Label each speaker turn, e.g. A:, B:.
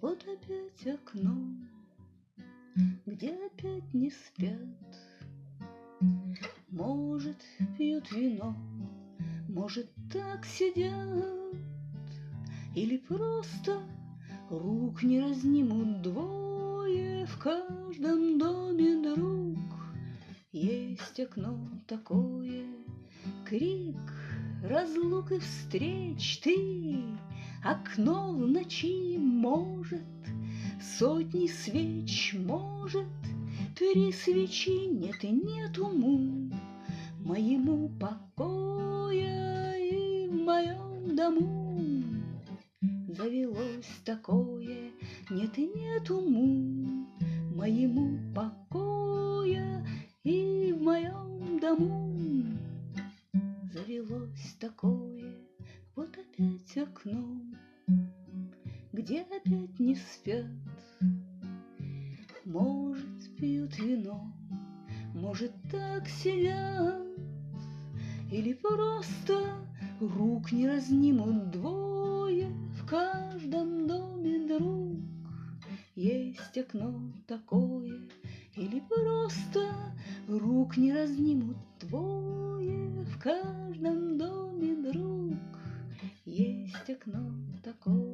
A: Вот опять окно, где опять не спят. Может, пьют вино, может, так сидят, Или просто рук не разнимут двое В каждом доме друг. Есть окно такое, крик, разлук и встреч Ты, окно в ночи, может, Сотни свеч, может, Три свечи нет и нет уму Моему покоя и в моем дому Завелось такое, нет и нет уму Моему покоя. И в моем дому Завелось такое, вот опять окно, Где опять не спят. Может, пьют вино, может, так сидят, Или просто рук не разнимут двое, каждом доме друг. Есть окно такое, или просто рук не разнимут двое, В каждом доме друг. Есть окно такое,